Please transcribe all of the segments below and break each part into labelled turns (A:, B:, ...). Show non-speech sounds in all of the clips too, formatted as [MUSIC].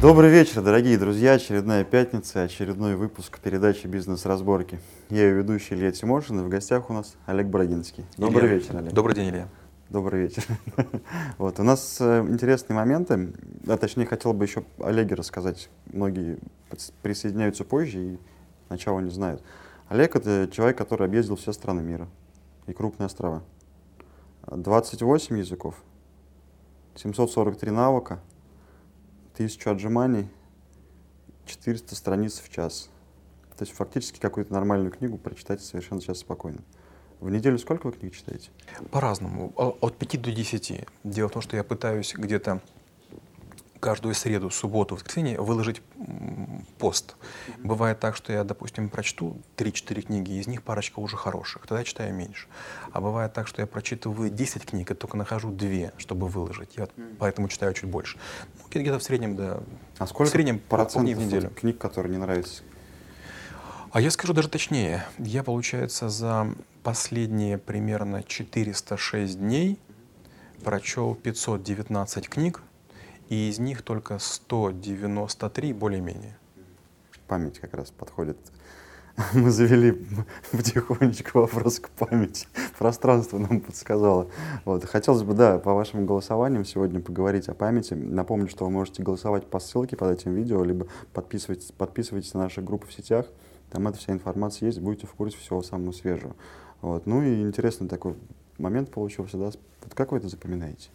A: Добрый вечер, дорогие друзья. Очередная пятница, очередной выпуск передачи «Бизнес-разборки». Я ее ведущий Илья Тимошин, и в гостях у нас Олег Брагинский. Добрый
B: Илья.
A: вечер, Олег.
B: Добрый день, Илья.
A: Добрый вечер. [LAUGHS] Вот, у нас э, интересные моменты. А точнее, хотел бы еще Олеге рассказать. Многие присоединяются позже и начала не знают. Олег — это человек, который объездил все страны мира и крупные острова. 28 языков, 743 навыка, 1000 отжиманий, 400 страниц в час. То есть фактически какую-то нормальную книгу прочитать совершенно сейчас спокойно. В неделю сколько вы книг читаете?
B: По-разному, от 5 до 10. Дело в том, что я пытаюсь где-то каждую среду, субботу, воскресенье выложить пост. Бывает так, что я, допустим, прочту 3-4 книги, из них парочка уже хороших, тогда я читаю меньше. А бывает так, что я прочитываю 10 книг и только нахожу 2, чтобы выложить. Я поэтому читаю чуть больше. Ну, где- где-то в среднем, да,
A: А сколько
B: в среднем
A: процентов
B: в неделю.
A: книг, которые не нравятся?
B: А я скажу даже точнее. Я, получается, за последние примерно 406 дней прочел 519 книг, и из них только 193 более-менее.
A: Память как раз подходит. [LAUGHS] Мы завели потихонечку вопрос к памяти. Пространство нам подсказало. Вот. Хотелось бы, да, по вашим голосованиям сегодня поговорить о памяти. Напомню, что вы можете голосовать по ссылке под этим видео, либо подписывайтесь, подписывайтесь на наши группы в сетях. Там эта вся информация есть, будете в курсе всего самого свежего. Вот. Ну и интересный такой момент получился, да. Вот как вы это запоминаете?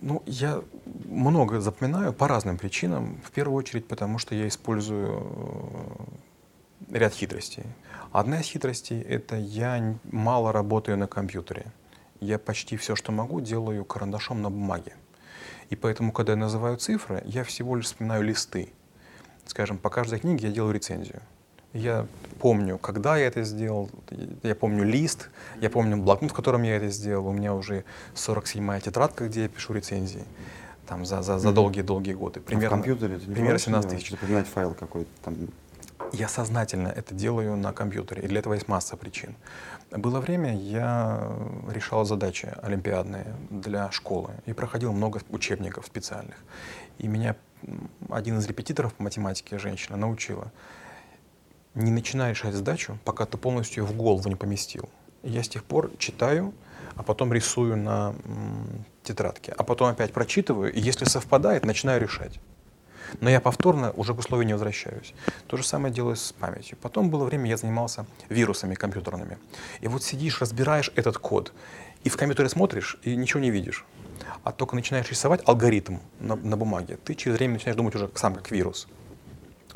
B: Ну, я много запоминаю по разным причинам. В первую очередь, потому что я использую э, ряд хитростей. Одна из хитростей — это я мало работаю на компьютере. Я почти все, что могу, делаю карандашом на бумаге. И поэтому, когда я называю цифры, я всего лишь вспоминаю листы. Скажем, по каждой книге я делаю рецензию. Я помню, когда я это сделал, я помню лист, я помню блокнот, в котором я это сделал. У меня уже 47-я тетрадка, где я пишу рецензии. Там за, за, за долгие-долгие годы.
A: А в
B: Примерно,
A: компьютере это не
B: примерно
A: бывает,
B: 17
A: не
B: тысяч.
A: Запоминать файл какой-то там.
B: Я сознательно это делаю на компьютере, и для этого есть масса причин. Было время, я решал задачи олимпиадные для школы и проходил много учебников специальных. И меня один из репетиторов по математике, женщина, научила. Не начинай решать задачу, пока ты полностью в голову не поместил. Я с тех пор читаю, а потом рисую на тетрадке, а потом опять прочитываю, и если совпадает, начинаю решать. Но я повторно уже к условию не возвращаюсь. То же самое делаю с памятью. Потом было время, я занимался вирусами компьютерными. И вот сидишь, разбираешь этот код, и в компьютере смотришь, и ничего не видишь. А только начинаешь рисовать алгоритм на, на бумаге, ты через время начинаешь думать уже сам как вирус.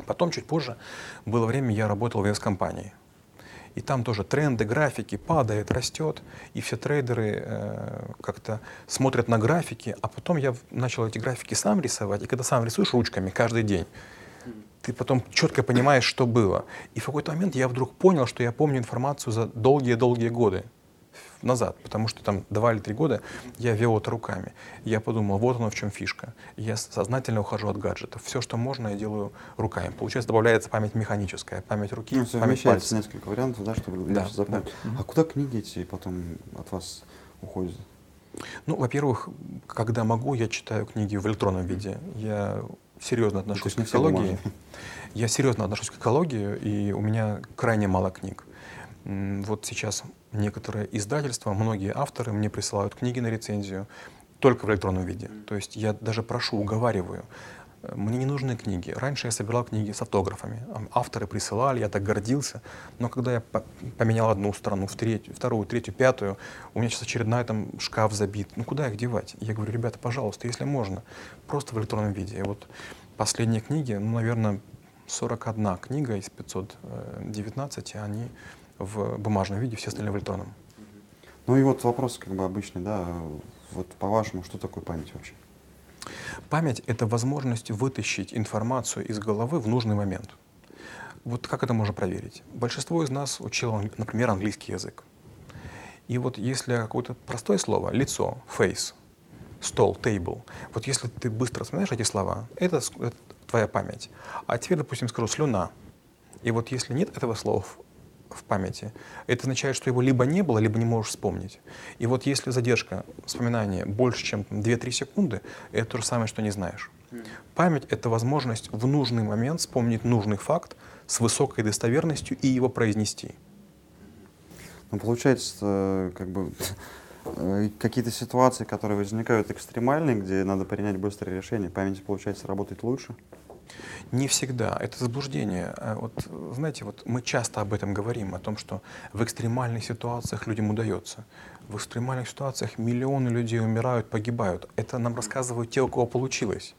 B: Потом, чуть позже, было время, я работал в инвесткомпании. И там тоже тренды, графики, падает, растет. И все трейдеры э, как-то смотрят на графики, а потом я начал эти графики сам рисовать. И когда сам рисуешь ручками каждый день, ты потом четко понимаешь, что было. И в какой-то момент я вдруг понял, что я помню информацию за долгие-долгие годы назад, потому что там два или три года я вел это руками. Я подумал, вот оно в чем фишка. Я сознательно ухожу от гаджетов. Все, что можно, я делаю руками. Получается, добавляется память механическая, память руки,
A: Ну,
B: память пальцев.
A: несколько вариантов, да, чтобы
B: Да,
A: запомнить.
B: да.
A: А куда книги эти потом от вас уходят?
B: Ну, во-первых, когда могу, я читаю книги в электронном виде. Я серьезно отношусь
A: есть
B: к экологии. Я серьезно отношусь к экологии, и у меня крайне мало книг. Вот сейчас некоторые издательства, многие авторы мне присылают книги на рецензию только в электронном виде. То есть я даже прошу, уговариваю. э, Мне не нужны книги. Раньше я собирал книги с автографами. Ам, Авторы присылали, я так гордился. Но когда я по- поменял одну страну в третью, вторую, третью, пятую, у меня сейчас очередная там шкаф забит. Ну куда их девать? Я говорю, ребята, пожалуйста, если можно, просто в электронном виде. И вот последние книги, ну, наверное, 41 книга из 519, они в бумажном виде, все остальные в электронном.
A: Ну и вот вопрос как бы обычный, да, вот по-вашему, что такое память вообще?
B: Память — это возможность вытащить информацию из головы в нужный момент. Вот как это можно проверить? Большинство из нас учило, например, английский язык. И вот если какое-то простое слово, лицо, face, стол, table, вот если ты быстро вспоминаешь эти слова, это, это твоя память. А теперь, допустим, скажу слюна. И вот если нет этого слова в- памяти, это означает, что его либо не было, либо не можешь вспомнить. И вот если задержка вспоминания больше, чем 2-3 секунды, это то же самое, что не знаешь. Память — это возможность в нужный момент вспомнить нужный факт с высокой достоверностью и его произнести.
A: Ну, получается, как бы э, какие-то ситуации, которые возникают экстремальные, где надо принять быстрое решение, память, получается, работает лучше?
B: Не всегда. Это заблуждение. А вот, знаете, вот мы часто об этом говорим, о том, что в экстремальных ситуациях людям удается. В экстремальных ситуациях миллионы людей умирают, погибают. Это нам рассказывают те, у кого получилось.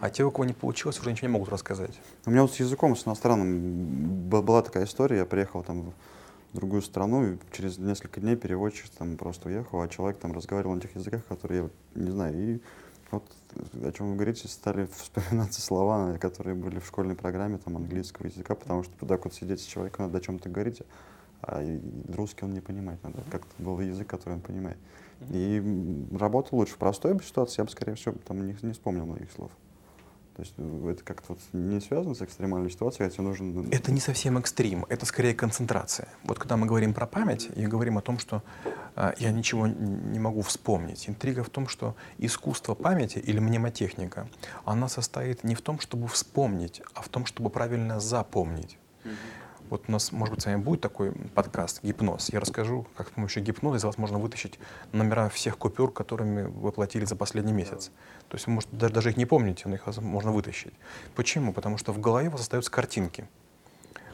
B: А те, у кого не получилось, уже ничего не могут рассказать.
A: У меня вот с языком, с иностранным была такая история. Я приехал там в другую страну, и через несколько дней переводчик там просто уехал, а человек там разговаривал на тех языках, которые я не знаю. И вот о чем вы говорите, стали вспоминаться слова, которые были в школьной программе там, английского языка, потому что так вот сидеть с человеком, надо о чем-то говорить, а русский он не понимает, надо как-то был язык, который он понимает. И работа лучше в простой ситуации, я бы, скорее всего, там не, не вспомнил многих слов. То есть э, это как-то вот не связано с экстремальной ситуацией, хотя нужен...
B: Ну, это не совсем экстрим, это скорее концентрация. Вот когда мы говорим про память и говорим о том, что э, я ничего не могу вспомнить, интрига в том, что искусство памяти или мнемотехника, она состоит не в том, чтобы вспомнить, а в том, чтобы правильно запомнить. Вот у нас, может быть, с вами будет такой подкаст «Гипноз». Я расскажу, как с помощью гипноза из вас можно вытащить номера всех купюр, которыми вы платили за последний месяц. То есть вы, может, даже, даже их не помните, но их можно вытащить. Почему? Потому что в голове у вас остаются картинки.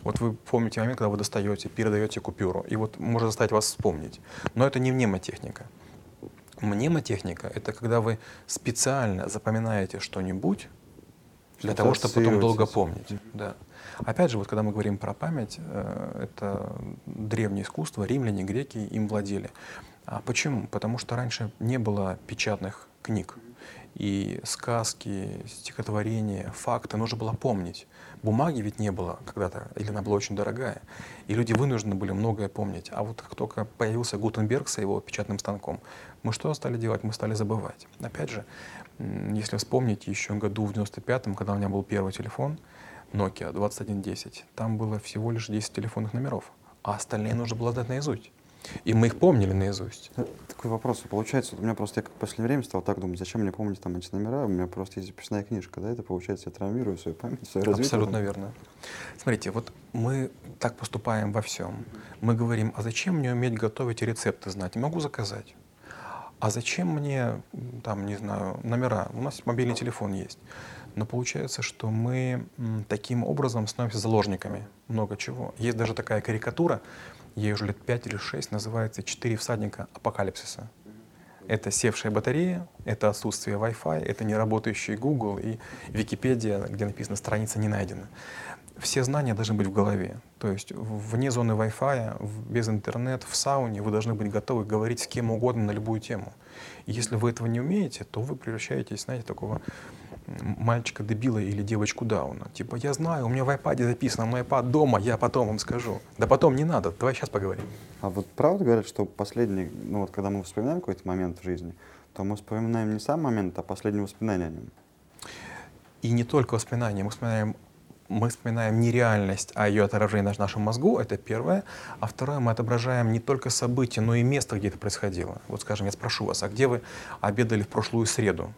B: Вот вы помните момент, когда вы достаете, передаете купюру, и вот может заставить вас вспомнить. Но это не мнемотехника. Мнемотехника — это когда вы специально запоминаете что-нибудь для того, чтобы потом долго помнить. Да. Опять же, вот когда мы говорим про память, э, это древнее искусство, римляне, греки им владели. А почему? Потому что раньше не было печатных книг. И сказки, стихотворения, факты нужно было помнить. Бумаги ведь не было когда-то, или она была очень дорогая. И люди вынуждены были многое помнить. А вот как только появился Гутенберг с его печатным станком, мы что стали делать? Мы стали забывать. Опять же, если вспомнить еще году в 95-м, когда у меня был первый телефон, Nokia 2110, там было всего лишь 10 телефонных номеров, а остальные нужно было знать наизусть. И мы их помнили наизусть.
A: Э, такой вопрос. Получается, у меня просто я как в последнее время стал так думать, зачем мне помнить там эти номера? У меня просто есть записная книжка, да, это получается, я травмирую свою память, свое развитие.
B: Абсолютно верно. Смотрите, вот мы так поступаем во всем. Мы говорим, а зачем мне уметь готовить и рецепты знать? Могу заказать. А зачем мне, там, не знаю, номера? У нас мобильный телефон есть. Но получается, что мы таким образом становимся заложниками много чего. Есть даже такая карикатура, ей уже лет 5 или 6, называется «Четыре всадника апокалипсиса». Это севшая батарея, это отсутствие Wi-Fi, это не работающий Google и Википедия, где написано «страница не найдена». Все знания должны быть в голове. То есть вне зоны Wi-Fi, без интернета, в сауне вы должны быть готовы говорить с кем угодно на любую тему. И если вы этого не умеете, то вы превращаетесь, знаете, такого мальчика-дебила или девочку Дауна. Типа, я знаю, у меня в iPad записано, мой iPad дома, я потом вам скажу. Да потом не надо, давай сейчас поговорим.
A: А вот правда говорят, что последний, ну вот когда мы вспоминаем какой-то момент в жизни, то мы вспоминаем не сам момент, а последнее воспоминание о нем.
B: И не только воспоминания, мы вспоминаем мы вспоминаем не реальность, а ее отражение в нашем мозгу, это первое. А второе, мы отображаем не только события, но и место, где это происходило. Вот скажем, я спрошу вас, а где вы обедали в прошлую среду?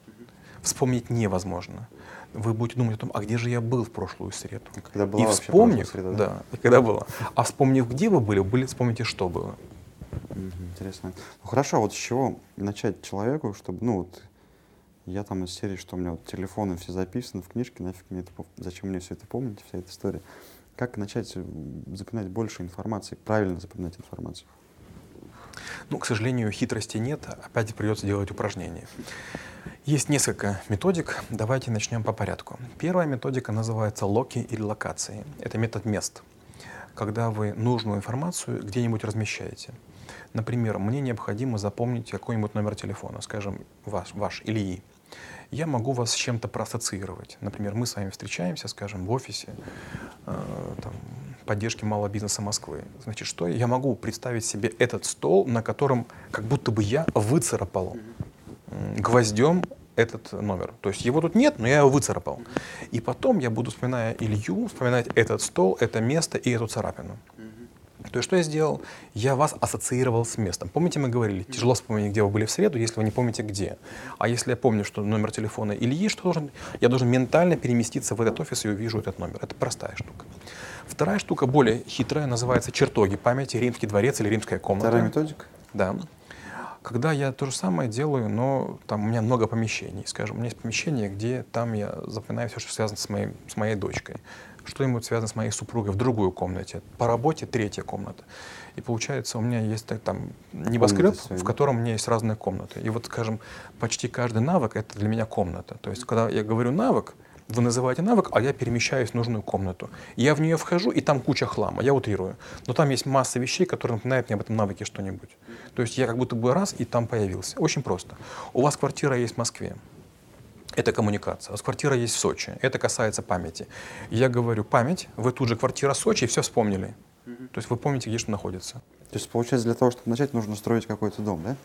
B: вспомнить невозможно. Вы будете думать о том, а где же я был в прошлую среду?
A: Когда была
B: и вспомнив, среда, да? да, и когда была. А вспомнив, где вы были, были, вспомните, что было.
A: Интересно. Ну хорошо, вот с чего начать человеку, чтобы, ну вот, я там из серии, что у меня вот телефоны все записаны в книжке, нафиг мне это, зачем мне все это помнить, вся эта история. Как начать запоминать больше информации, правильно запоминать информацию?
B: Ну, к сожалению, хитрости нет, опять придется делать упражнения. Есть несколько методик, давайте начнем по порядку. Первая методика называется локи или локации. Это метод мест, когда вы нужную информацию где-нибудь размещаете. Например, мне необходимо запомнить какой-нибудь номер телефона, скажем, ваш, ваш Ильи. Я могу вас с чем-то проассоциировать. Например, мы с вами встречаемся, скажем, в офисе э, там, поддержки малого бизнеса Москвы. Значит, что я могу представить себе этот стол, на котором как будто бы я выцарапал гвоздем этот номер. То есть его тут нет, но я его выцарапал. И потом я буду, вспоминая Илью, вспоминать этот стол, это место и эту царапину. То есть что я сделал? Я вас ассоциировал с местом. Помните, мы говорили, тяжело вспомнить, где вы были в среду, если вы не помните где. А если я помню, что номер телефона Ильи, что должен, я должен ментально переместиться в этот офис и увижу этот номер. Это простая штука. Вторая штука, более хитрая, называется чертоги памяти, римский дворец или римская комната.
A: Вторая методика?
B: Да. Когда я то же самое делаю, но там у меня много помещений. Скажем, у меня есть помещение, где там я запоминаю все, что связано с моей, с моей дочкой что-нибудь связано с моей супругой в другую комнате. По работе третья комната. И получается, у меня есть там небоскреб, в котором у меня есть разные комнаты. И вот, скажем, почти каждый навык — это для меня комната. То есть, когда я говорю навык, вы называете навык, а я перемещаюсь в нужную комнату. Я в нее вхожу, и там куча хлама, я утрирую. Но там есть масса вещей, которые напоминают мне об этом навыке что-нибудь. То есть я как будто бы раз, и там появился. Очень просто. У вас квартира есть в Москве это коммуникация. У вас квартира есть в Сочи, это касается памяти. Я говорю, память, вы тут же квартира Сочи, и все вспомнили. То есть вы помните, где что находится.
A: То есть, получается, для того, чтобы начать, нужно строить какой-то дом, да?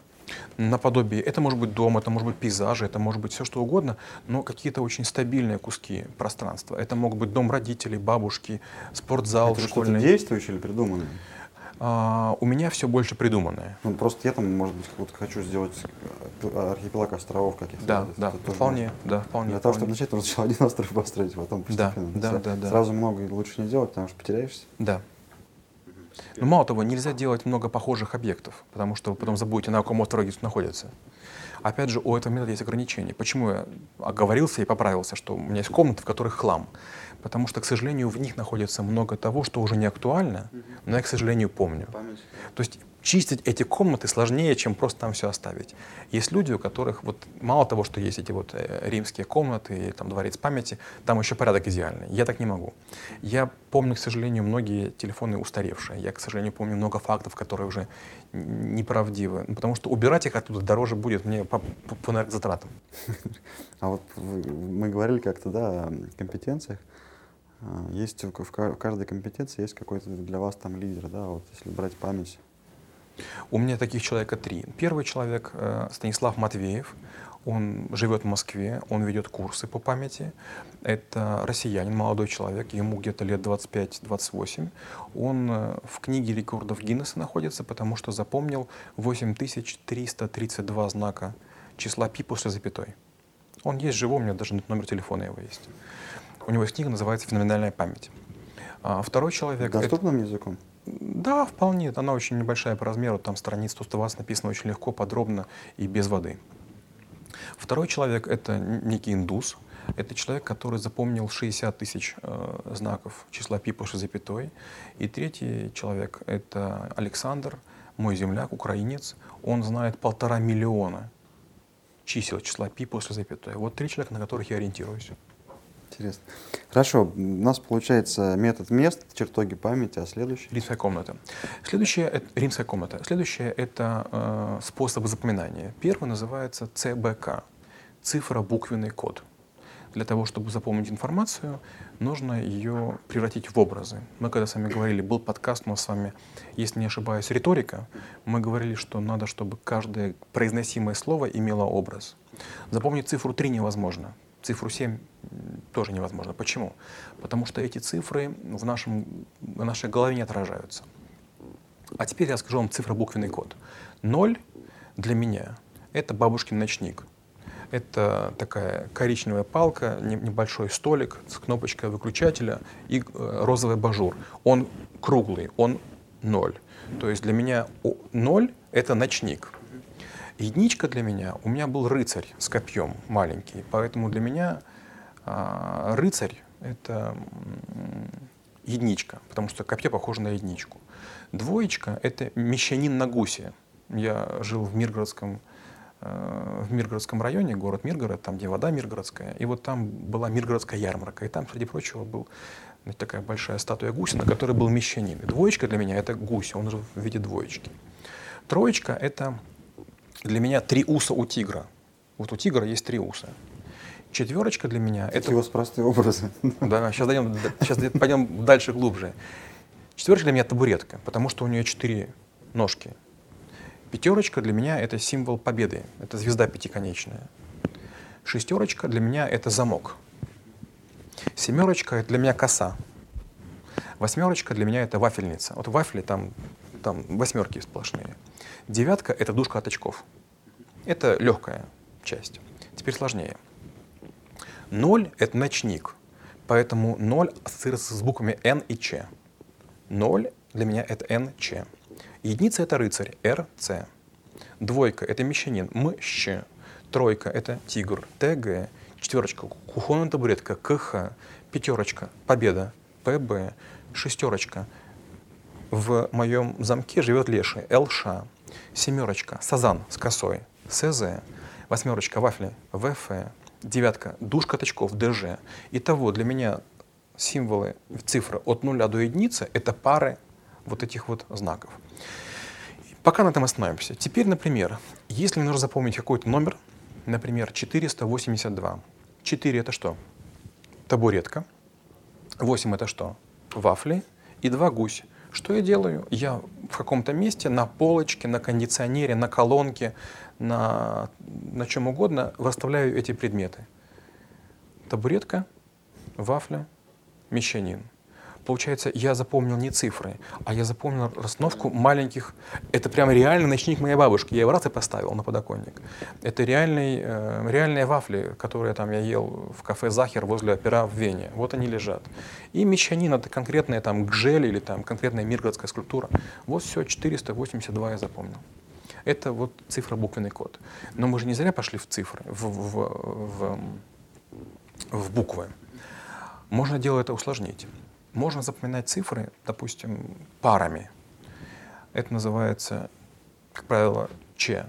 B: Наподобие. Это может быть дом, это может быть пейзажи, это может быть все что угодно, но какие-то очень стабильные куски пространства. Это могут быть дом родителей, бабушки, спортзал
A: это
B: школьный.
A: Это действующий или придуманный?
B: А, у меня все больше придуманное.
A: Ну, просто я там, может быть, вот хочу сделать э, архипелаг островов каких-то.
B: Да, да, вполне, да, вполне.
A: Для того, чтобы начать, нужно сначала [LAUGHS] один остров построить, потом постепенно.
B: Да, да, да, да.
A: Сразу много лучше не делать, потому что потеряешься.
B: Да. Но мало того, нельзя делать много похожих объектов, потому что вы потом забудете, на каком острове находится. Опять же, у этого метода есть ограничения. Почему я оговорился и поправился, что у меня есть комнаты, в которых хлам? Потому что, к сожалению, в них находится много того, что уже не актуально, но я, к сожалению, помню. Память. То есть чистить эти комнаты сложнее, чем просто там все оставить. Есть люди, у которых вот мало того, что есть эти вот э, римские комнаты или там дворец памяти, там еще порядок идеальный. Я так не могу. Я помню, к сожалению, многие телефоны устаревшие. Я, к сожалению, помню много фактов, которые уже неправдивы. Ну, потому что убирать их оттуда дороже будет мне по, по, по энергозатратам. [LAUGHS]
A: А вот мы говорили как-то, да, о компетенциях. А, есть в каждой компетенции есть какой-то для вас там лидер, да, вот если брать память.
B: У меня таких человека три. Первый человек э, Станислав Матвеев. Он живет в Москве, он ведет курсы по памяти. Это россиянин, молодой человек, ему где-то лет 25-28. Он э, в книге рекордов Гиннесса находится, потому что запомнил 8332 знака числа пи после запятой. Он есть живой, у меня даже номер телефона его есть. У него есть книга, называется «Феноменальная память». А второй человек...
A: Доступным это... языком?
B: Да, вполне. Она очень небольшая по размеру, там страниц 120 написано очень легко, подробно и без воды. Второй человек — это некий индус. Это человек, который запомнил 60 тысяч э, знаков числа пи после запятой. И третий человек — это Александр, мой земляк, украинец. Он знает полтора миллиона чисел числа пи после запятой. Вот три человека, на которых я ориентируюсь.
A: Интересно. Хорошо, у нас получается метод мест, чертоги памяти, а следующий?
B: Римская комната. Следующее — это римская комната. Следующее — это э, способы запоминания. Первый называется ЦБК — цифра-буквенный код. Для того, чтобы запомнить информацию, нужно ее превратить в образы. Мы когда с вами говорили, был подкаст у нас с вами, если не ошибаюсь, риторика, мы говорили, что надо, чтобы каждое произносимое слово имело образ. Запомнить цифру 3 невозможно. Цифру 7 тоже невозможно. Почему? Потому что эти цифры в, нашем, в нашей голове не отражаются. А теперь я скажу вам цифробуквенный код. Ноль для меня — это бабушкин ночник. Это такая коричневая палка, небольшой столик с кнопочкой выключателя и э, розовый бажур. Он круглый, он ноль. То есть для меня ноль — это ночник. Единичка для меня, у меня был рыцарь с копьем маленький, поэтому для меня а, рыцарь — это единичка, потому что копье похоже на единичку. Двоечка — это мещанин на гусе. Я жил в Миргородском, э, в Миргородском районе, город Миргород, там, где вода Миргородская, и вот там была Миргородская ярмарка, и там, среди прочего, был такая большая статуя гуся, на которой был мещанин. И двоечка для меня — это гусь, он же в виде двоечки. Троечка — это для меня три уса у тигра. Вот у тигра есть три уса. Четверочка для меня
A: это... у вас простые образы. [LAUGHS]
B: Да, сейчас, дойдем, сейчас пойдем дальше, глубже. Четверочка для меня табуретка, потому что у нее четыре ножки. Пятерочка для меня это символ победы, это звезда пятиконечная. Шестерочка для меня это замок. Семерочка это для меня коса. Восьмерочка для меня это вафельница. Вот вафли там, там восьмерки сплошные. Девятка это душка от очков. Это легкая часть. Теперь сложнее. Ноль это ночник. Поэтому ноль ассоциируется с буквами Н и Ч. Ноль для меня это Н, Ч. Единица это рыцарь, Р, Ц. Двойка это мещанин, М, Щ. Тройка это тигр, Т, Г. Четверочка кухонная табуретка, КХ. Пятерочка победа, ПБ. Шестерочка в моем замке живет леший, ЛШ. Семерочка сазан с косой, СЗ. Восьмерочка вафли, ВФ. Девятка душка точков, ДЖ. Итого для меня символы, цифры от нуля до единицы — это пары вот этих вот знаков. Пока на этом остановимся. Теперь, например, если нужно запомнить какой-то номер, например, 482. 4 — это что? Табуретка. 8 — это что? Вафли. И 2 — гусь. Что я делаю? Я в каком-то месте, на полочке, на кондиционере, на колонке, на, на чем угодно выставляю эти предметы. Табуретка, вафля, мещанин. Получается, я запомнил не цифры, а я запомнил расстановку маленьких. Это прямо реальный ночник моей бабушки. Я его раз и поставил на подоконник. Это реальный, э, реальные вафли, которые там я ел в кафе «Захер» возле опера в Вене. Вот они лежат. И мещанин — это конкретная там гжель или там конкретная миргородская скульптура. Вот все, 482 я запомнил. Это вот цифра-буквенный код. Но мы же не зря пошли в цифры, в, в, в, в буквы. Можно дело это усложнить. Можно запоминать цифры, допустим, парами. Это называется, как правило, Ч,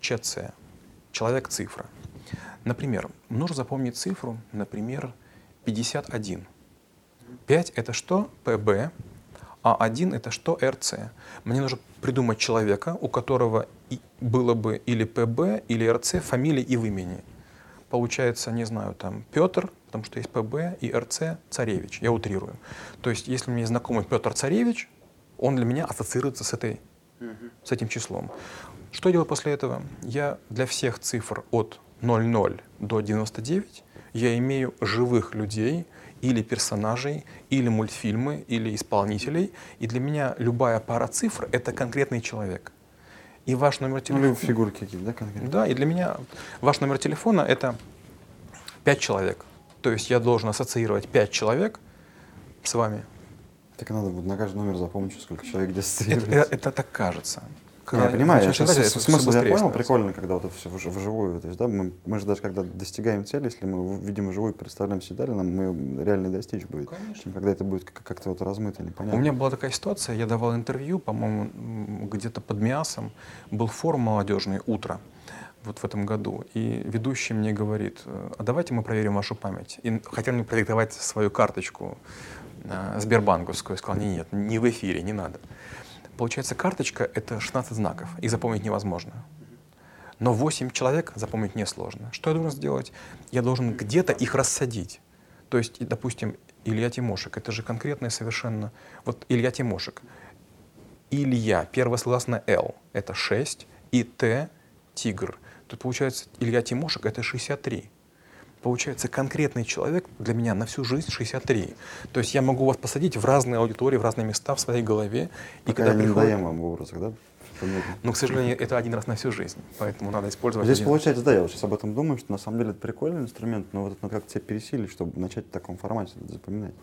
B: ЧЦ, человек-цифра. Например, нужно запомнить цифру, например, 51. 5 — это что? ПБ. А 1 — это что? РЦ. Мне нужно придумать человека, у которого было бы или ПБ, или РЦ, фамилия и в имени. Получается, не знаю, там Петр, потому что есть ПБ и РЦ Царевич, я утрирую. То есть, если мне знакомый Петр Царевич, он для меня ассоциируется с, этой, с этим числом. Что я делаю после этого? Я для всех цифр от 00 до 99 я имею живых людей или персонажей, или мультфильмы, или исполнителей. И для меня любая пара цифр — это конкретный человек. И ваш номер телефона...
A: Ну, фигурки какие-то, да, конкретно?
B: Да, и для меня ваш номер телефона — это пять человек. То есть я должен ассоциировать пять человек с вами.
A: Так надо будет на каждый номер запомнить, сколько человек где
B: это, это, это так кажется.
A: Когда я понимаю, я сейчас это смысл я понял, прикольно, когда вот это все вживую. То есть, да, мы, мы же даже когда достигаем цели, если мы видим вживую, представляем себе далее, нам мы реально достичь будет. Конечно. Чем когда это будет как-то вот размыто, непонятно.
B: У меня была такая ситуация, я давал интервью, по-моему, где-то под Миасом, был форум молодежный «Утро» вот в этом году. И ведущий мне говорит, а давайте мы проверим вашу память. И хотел мне продиктовать свою карточку э, Сбербанковскую. Я сказал, нет, нет, не в эфире, не надо. Получается, карточка — это 16 знаков, их запомнить невозможно. Но 8 человек запомнить несложно. Что я должен сделать? Я должен где-то их рассадить. То есть, допустим, Илья Тимошек, это же конкретное совершенно... Вот Илья Тимошек. Илья, первое согласно Л, это 6, и Т — тигр. Тут получается Илья Тимошек — это 63 получается конкретный человек для меня на всю жизнь 63. То есть я могу вас посадить в разные аудитории, в разные места в своей голове.
A: Пока и когда я приходит... не даем вам образах, да?
B: Но, к сожалению, это один раз на всю жизнь, поэтому надо использовать.
A: Здесь получается, да, я вот сейчас об этом думаю, что на самом деле это прикольный инструмент, но вот это как тебя пересилить, чтобы начать в таком формате запоминать.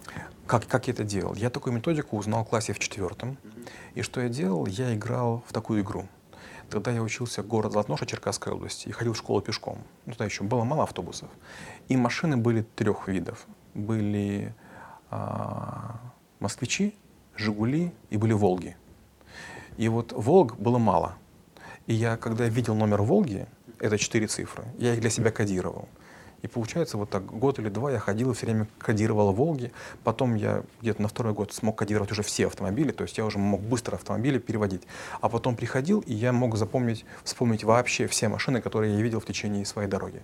B: Как, как я это делал? Я такую методику узнал в классе в четвертом, и что я делал? Я играл в такую игру. Тогда я учился в город Золотноша Черкасской области и ходил в школу пешком. Ну, тогда еще было мало автобусов. И машины были трех видов. Были а, москвичи, Жигули и были Волги. И вот Волг было мало. И я, когда видел номер Волги, это четыре цифры, я их для себя кодировал. И получается, вот так год или два я ходил и все время кодировал «Волги». Потом я где-то на второй год смог кодировать уже все автомобили, то есть я уже мог быстро автомобили переводить. А потом приходил, и я мог запомнить, вспомнить вообще все машины, которые я видел в течение своей дороги.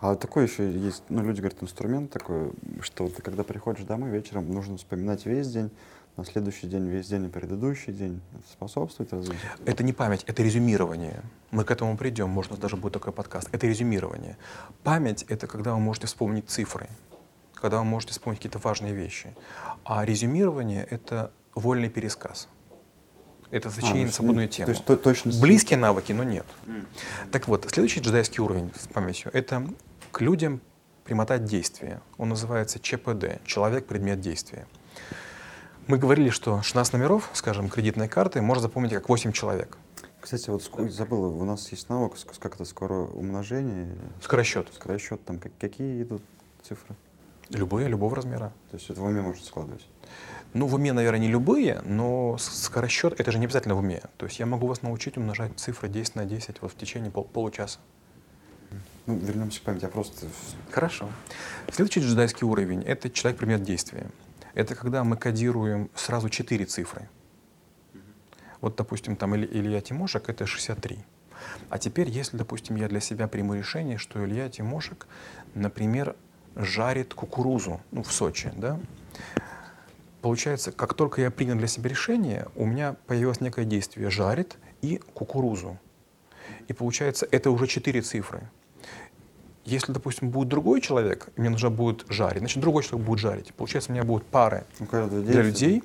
A: А такой еще есть, ну, люди говорят, инструмент такой, что ты когда приходишь домой вечером, нужно вспоминать весь день, на следующий день, весь день и предыдущий день. Это способствует развитию?
B: Это не память, это резюмирование. Мы к этому придем, может, даже будет такой подкаст. Это резюмирование. Память — это когда вы можете вспомнить цифры. когда вы можете вспомнить какие-то важные вещи. А резюмирование — это вольный пересказ. Это сочинение а, на свободную тему.
A: То есть, то, точно...
B: Близкие навыки, но нет. Mm. Так вот, следующий джедайский уровень с памятью — это к людям примотать действие. Он называется ЧПД — человек, предмет действия. Мы говорили, что 16 номеров, скажем, кредитной карты можно запомнить как 8 человек.
A: Кстати, вот забыла, у нас есть навык, как это скоро умножение?
B: Скоросчет.
A: Скоросчет, там как, какие идут цифры?
B: Любые, любого размера.
A: То есть это в уме можно складывать?
B: Ну, в уме, наверное, не любые, но скоросчет это же не обязательно в уме. То есть я могу вас научить умножать цифры 10 на 10 вот в течение пол получаса.
A: Ну, вернемся к памяти, я просто...
B: Хорошо. Следующий джедайский уровень — это человек-предмет действия. Это когда мы кодируем сразу четыре цифры. Вот, допустим, там Илья Тимошек — это 63. А теперь, если, допустим, я для себя приму решение, что Илья Тимошек, например, жарит кукурузу ну, в Сочи, да, получается, как только я принял для себя решение, у меня появилось некое действие «жарит» и «кукурузу». И получается, это уже четыре цифры. Если, допустим, будет другой человек, мне нужно будет жарить, значит, другой человек будет жарить. Получается, у меня будут пары ну, для людей.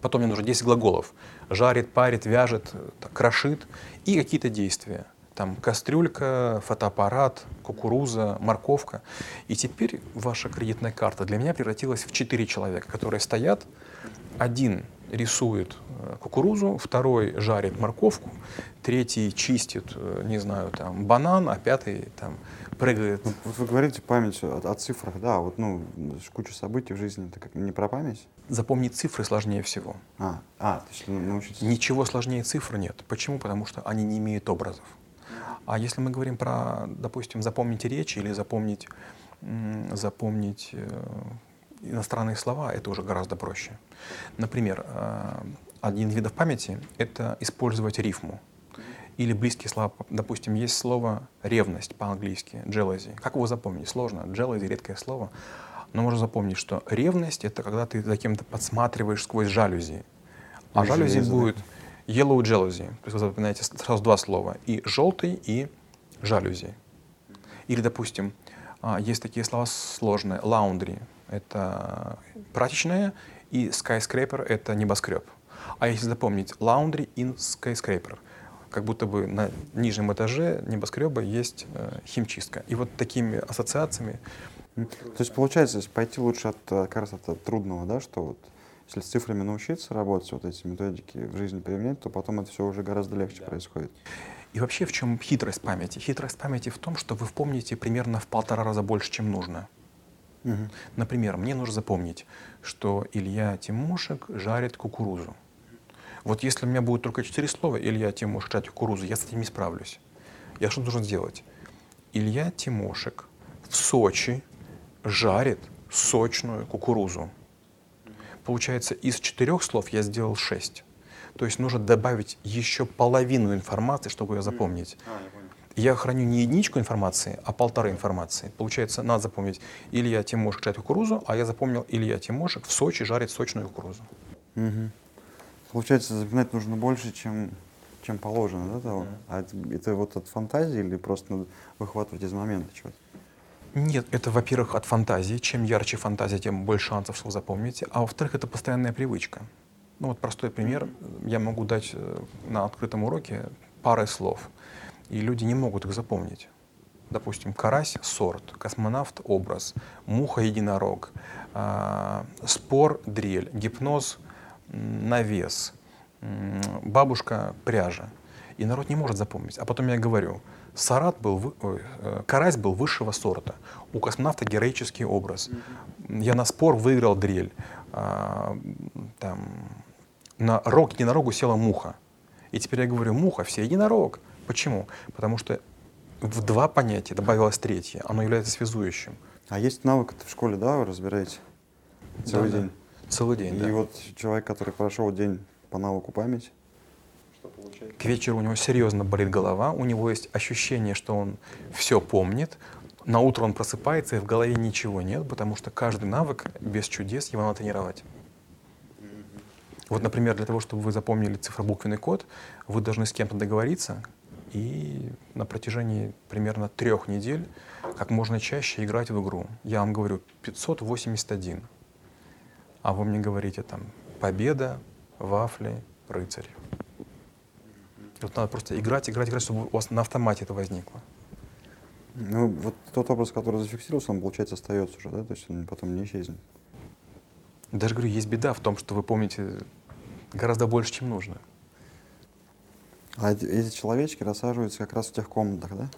B: Потом мне нужно 10 глаголов. Жарит, парит, вяжет, крошит и какие-то действия там кастрюлька, фотоаппарат, кукуруза, морковка. И теперь ваша кредитная карта для меня превратилась в четыре человека, которые стоят. Один рисует э, кукурузу, второй жарит морковку, третий чистит, э, не знаю, там, банан, а пятый там прыгает.
A: Ну, вот вы говорите память о, о цифрах, да, вот, ну, куча событий в жизни, это как не про память?
B: Запомнить цифры сложнее всего.
A: А, а то есть научиться...
B: Ничего сложнее цифр нет. Почему? Потому что они не имеют образов. А если мы говорим про, допустим, запомнить речь или запомнить, запомнить э, иностранные слова, это уже гораздо проще. Например, э, один из видов памяти — это использовать рифму. Или близкие слова. Допустим, есть слово «ревность» по-английски, «jealousy». Как его запомнить? Сложно. «Jealousy» — редкое слово. Но можно запомнить, что ревность — это когда ты за кем-то подсматриваешь сквозь жалюзи. А жалюзи будет Yellow jealousy, то есть вы запоминаете сразу два слова, и желтый, и жалюзи. Или, допустим, а, есть такие слова сложные, laundry — это прачечная, и skyscraper — это небоскреб. А если запомнить, laundry in skyscraper, как будто бы на нижнем этаже небоскреба есть э, химчистка. И вот такими ассоциациями
A: то есть получается, пойти лучше от как раз от трудного, да, что вот если с цифрами научиться работать, вот эти методики в жизни применять, то потом это все уже гораздо легче да. происходит.
B: И вообще в чем хитрость памяти? Хитрость памяти в том, что вы помните примерно в полтора раза больше, чем нужно. Угу. Например, мне нужно запомнить, что Илья Тимошек жарит кукурузу. Вот если у меня будет только четыре слова «Илья Тимошек жарит кукурузу», я с этим не справлюсь. Я что должен сделать? Илья Тимошек в Сочи жарит сочную кукурузу. Получается, из четырех слов я сделал шесть. То есть нужно добавить еще половину информации, чтобы ее запомнить. А, я, храню не единичку информации, а полторы информации. Получается, надо запомнить Илья Тимошек жарит кукурузу, а я запомнил Илья Тимошек в Сочи жарит сочную кукурузу.
A: Угу. Получается, запоминать нужно больше, чем, чем положено, да, того? Mm. А это, это вот от фантазии или просто выхватывать из момента чего-то?
B: Нет, это, во-первых, от фантазии. Чем ярче фантазия, тем больше шансов, что вы запомните. А во-вторых, это постоянная привычка. Ну вот простой пример. Я могу дать э, на открытом уроке пары слов, и люди не могут их запомнить. Допустим, карась — сорт, космонавт — образ, муха — единорог, э, спор — дрель, гипноз — навес, э, бабушка — пряжа. И народ не может запомнить. А потом я говорю — Сарат был, ой, э, карась был высшего сорта. У космонавта героический образ. Я на спор выиграл дрель. А, там, на рог единорогу села муха. И теперь я говорю, муха, все единорог. Почему? Потому что в два понятия добавилось третье. Оно является связующим.
A: А есть навык в школе, да, вы разбираете? Целый да, день?
B: Да. Целый день,
A: И
B: да.
A: вот человек, который прошел день по навыку памяти,
B: к вечеру у него серьезно болит голова, у него есть ощущение, что он все помнит. На утро он просыпается, и в голове ничего нет, потому что каждый навык без чудес его надо тренировать. Вот, например, для того, чтобы вы запомнили цифробуквенный код, вы должны с кем-то договориться и на протяжении примерно трех недель как можно чаще играть в игру. Я вам говорю 581, а вы мне говорите там победа, вафли, рыцарь. И вот надо просто играть, играть, играть, чтобы у вас на автомате это возникло.
A: Ну, вот тот образ, который зафиксировался, он, получается, остается уже, да? То есть он потом не исчезнет.
B: Даже говорю, есть беда в том, что вы помните гораздо больше, чем нужно.
A: А эти, человечки рассаживаются как раз в тех комнатах, да?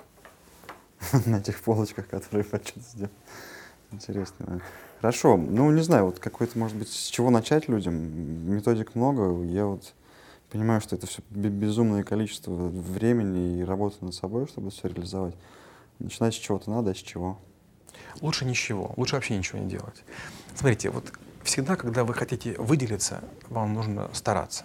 A: [LAUGHS] На этих полочках, которые хотят сделать. Интересно. Хорошо. Ну, не знаю, вот какой-то, может быть, с чего начать людям? Методик много. Я вот понимаю, что это все безумное количество времени и работы над собой, чтобы все реализовать. Начинать с чего-то надо, а с чего?
B: Лучше ничего. Лучше вообще ничего не делать. Смотрите, вот всегда, когда вы хотите выделиться, вам нужно стараться.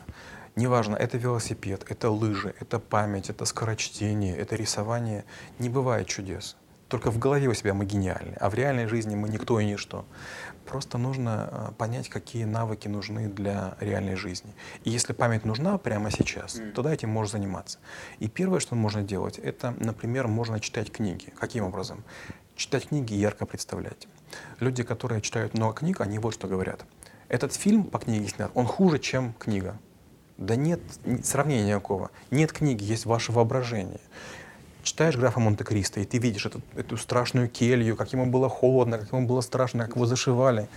B: Неважно, это велосипед, это лыжи, это память, это скорочтение, это рисование. Не бывает чудес. Только в голове у себя мы гениальны, а в реальной жизни мы никто и ничто. Просто нужно э, понять, какие навыки нужны для реальной жизни. И если память нужна прямо сейчас, mm. то этим можно заниматься. И первое, что можно делать, это, например, можно читать книги. Каким образом? Читать книги и ярко представлять. Люди, которые читают много книг, они вот что говорят. Этот фильм по книге снят, он хуже, чем книга. Да нет сравнения никакого. Нет книги, есть ваше воображение. Читаешь графа Монте-Кристо, и ты видишь эту, эту страшную келью, как ему было холодно, как ему было страшно, как его зашивали.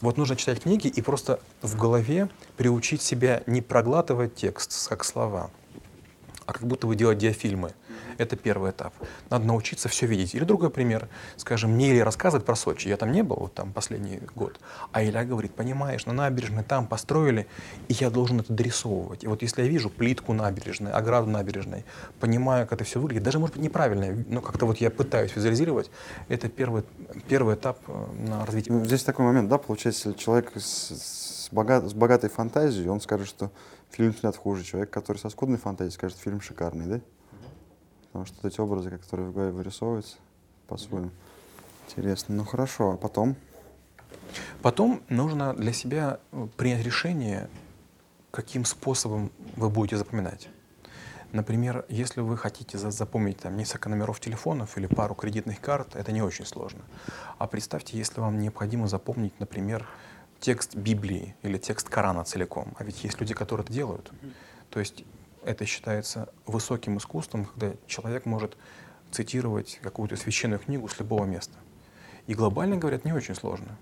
B: Вот нужно читать книги и просто в голове приучить себя не проглатывать текст, как слова, а как будто бы делать диафильмы. Это первый этап. Надо научиться все видеть. Или другой пример. Скажем, мне Илья рассказывает про Сочи. Я там не был вот там последний год. А Илья говорит, понимаешь, на набережной там построили, и я должен это дорисовывать. И вот если я вижу плитку набережной, ограду набережной, понимаю, как это все выглядит, даже может быть неправильно, но как-то вот я пытаюсь визуализировать, это первый, первый этап э, на развитие.
A: Ну, здесь такой момент, да, получается, человек с, с, богат, с богатой фантазией, он скажет, что фильм снят хуже. Человек, который со скудной фантазией, скажет, фильм шикарный, да? Потому что эти образы, которые в голове вырисовываются, по-своему. Интересно. Ну хорошо, а потом?
B: Потом нужно для себя э, принять решение, каким способом вы будете запоминать. Например, если вы хотите запомнить там, несколько номеров телефонов или пару кредитных карт, это не очень сложно. А представьте, если вам необходимо запомнить, например, текст Библии или текст Корана целиком. А ведь есть люди, которые это делают. То есть это считается высоким искусством, когда человек может цитировать какую-то священную книгу с любого места. И глобально, говорят, не очень сложно.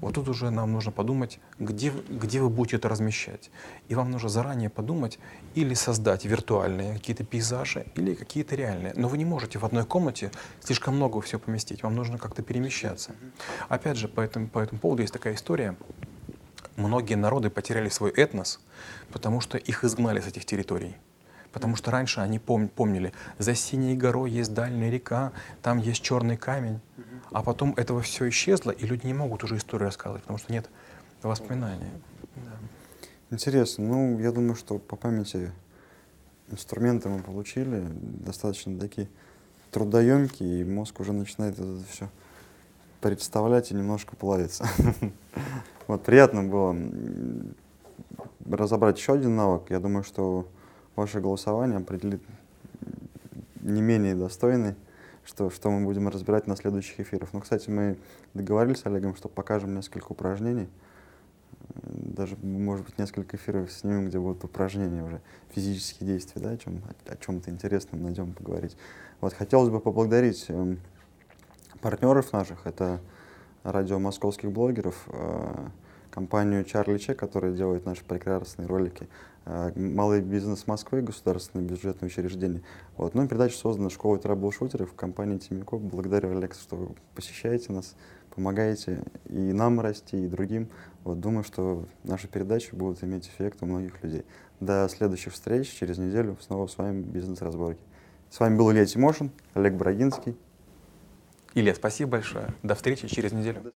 B: Вот тут уже нам нужно подумать, где, где вы будете это размещать. И вам нужно заранее подумать или создать виртуальные какие-то пейзажи, или какие-то реальные. Но вы не можете в одной комнате слишком много всего поместить. Вам нужно как-то перемещаться. Опять же, по этому, по этому поводу есть такая история многие народы потеряли свой этнос, потому что их изгнали с этих территорий. Потому что раньше они пом помнили, за синей горой есть дальняя река, там есть черный камень. А потом этого все исчезло, и люди не могут уже историю рассказывать, потому что нет воспоминаний. Да.
A: Интересно. Ну, я думаю, что по памяти инструменты мы получили, достаточно такие трудоемкие, и мозг уже начинает это все представлять и немножко плавиться. [LAUGHS] Вот приятно было разобрать еще один навык. Я думаю, что ваше голосование определит не менее достойный, что, что мы будем разбирать на следующих эфирах. Ну, кстати, мы договорились с Олегом, что покажем несколько упражнений. Даже, может быть, несколько эфиров снимем, где будут упражнения уже, физические действия, да, о, чем, о, чем-то интересном найдем поговорить. Вот, хотелось бы поблагодарить э, партнеров наших. Это радио московских блогеров, э, компанию Чарли Че, которая делает наши прекрасные ролики, э, малый бизнес Москвы, государственное бюджетное учреждение. Вот. Ну, передача создана школой трэблшутеров в компании Тимиков. Благодарю, Алекс, что вы посещаете нас, помогаете и нам расти, и другим. Вот. Думаю, что наши передачи будут иметь эффект у многих людей. До следующих встреч через неделю снова с вами «Бизнес-разборки». С вами был Илья Тимошин, Олег Брагинский.
B: Илья, спасибо большое. До встречи через неделю.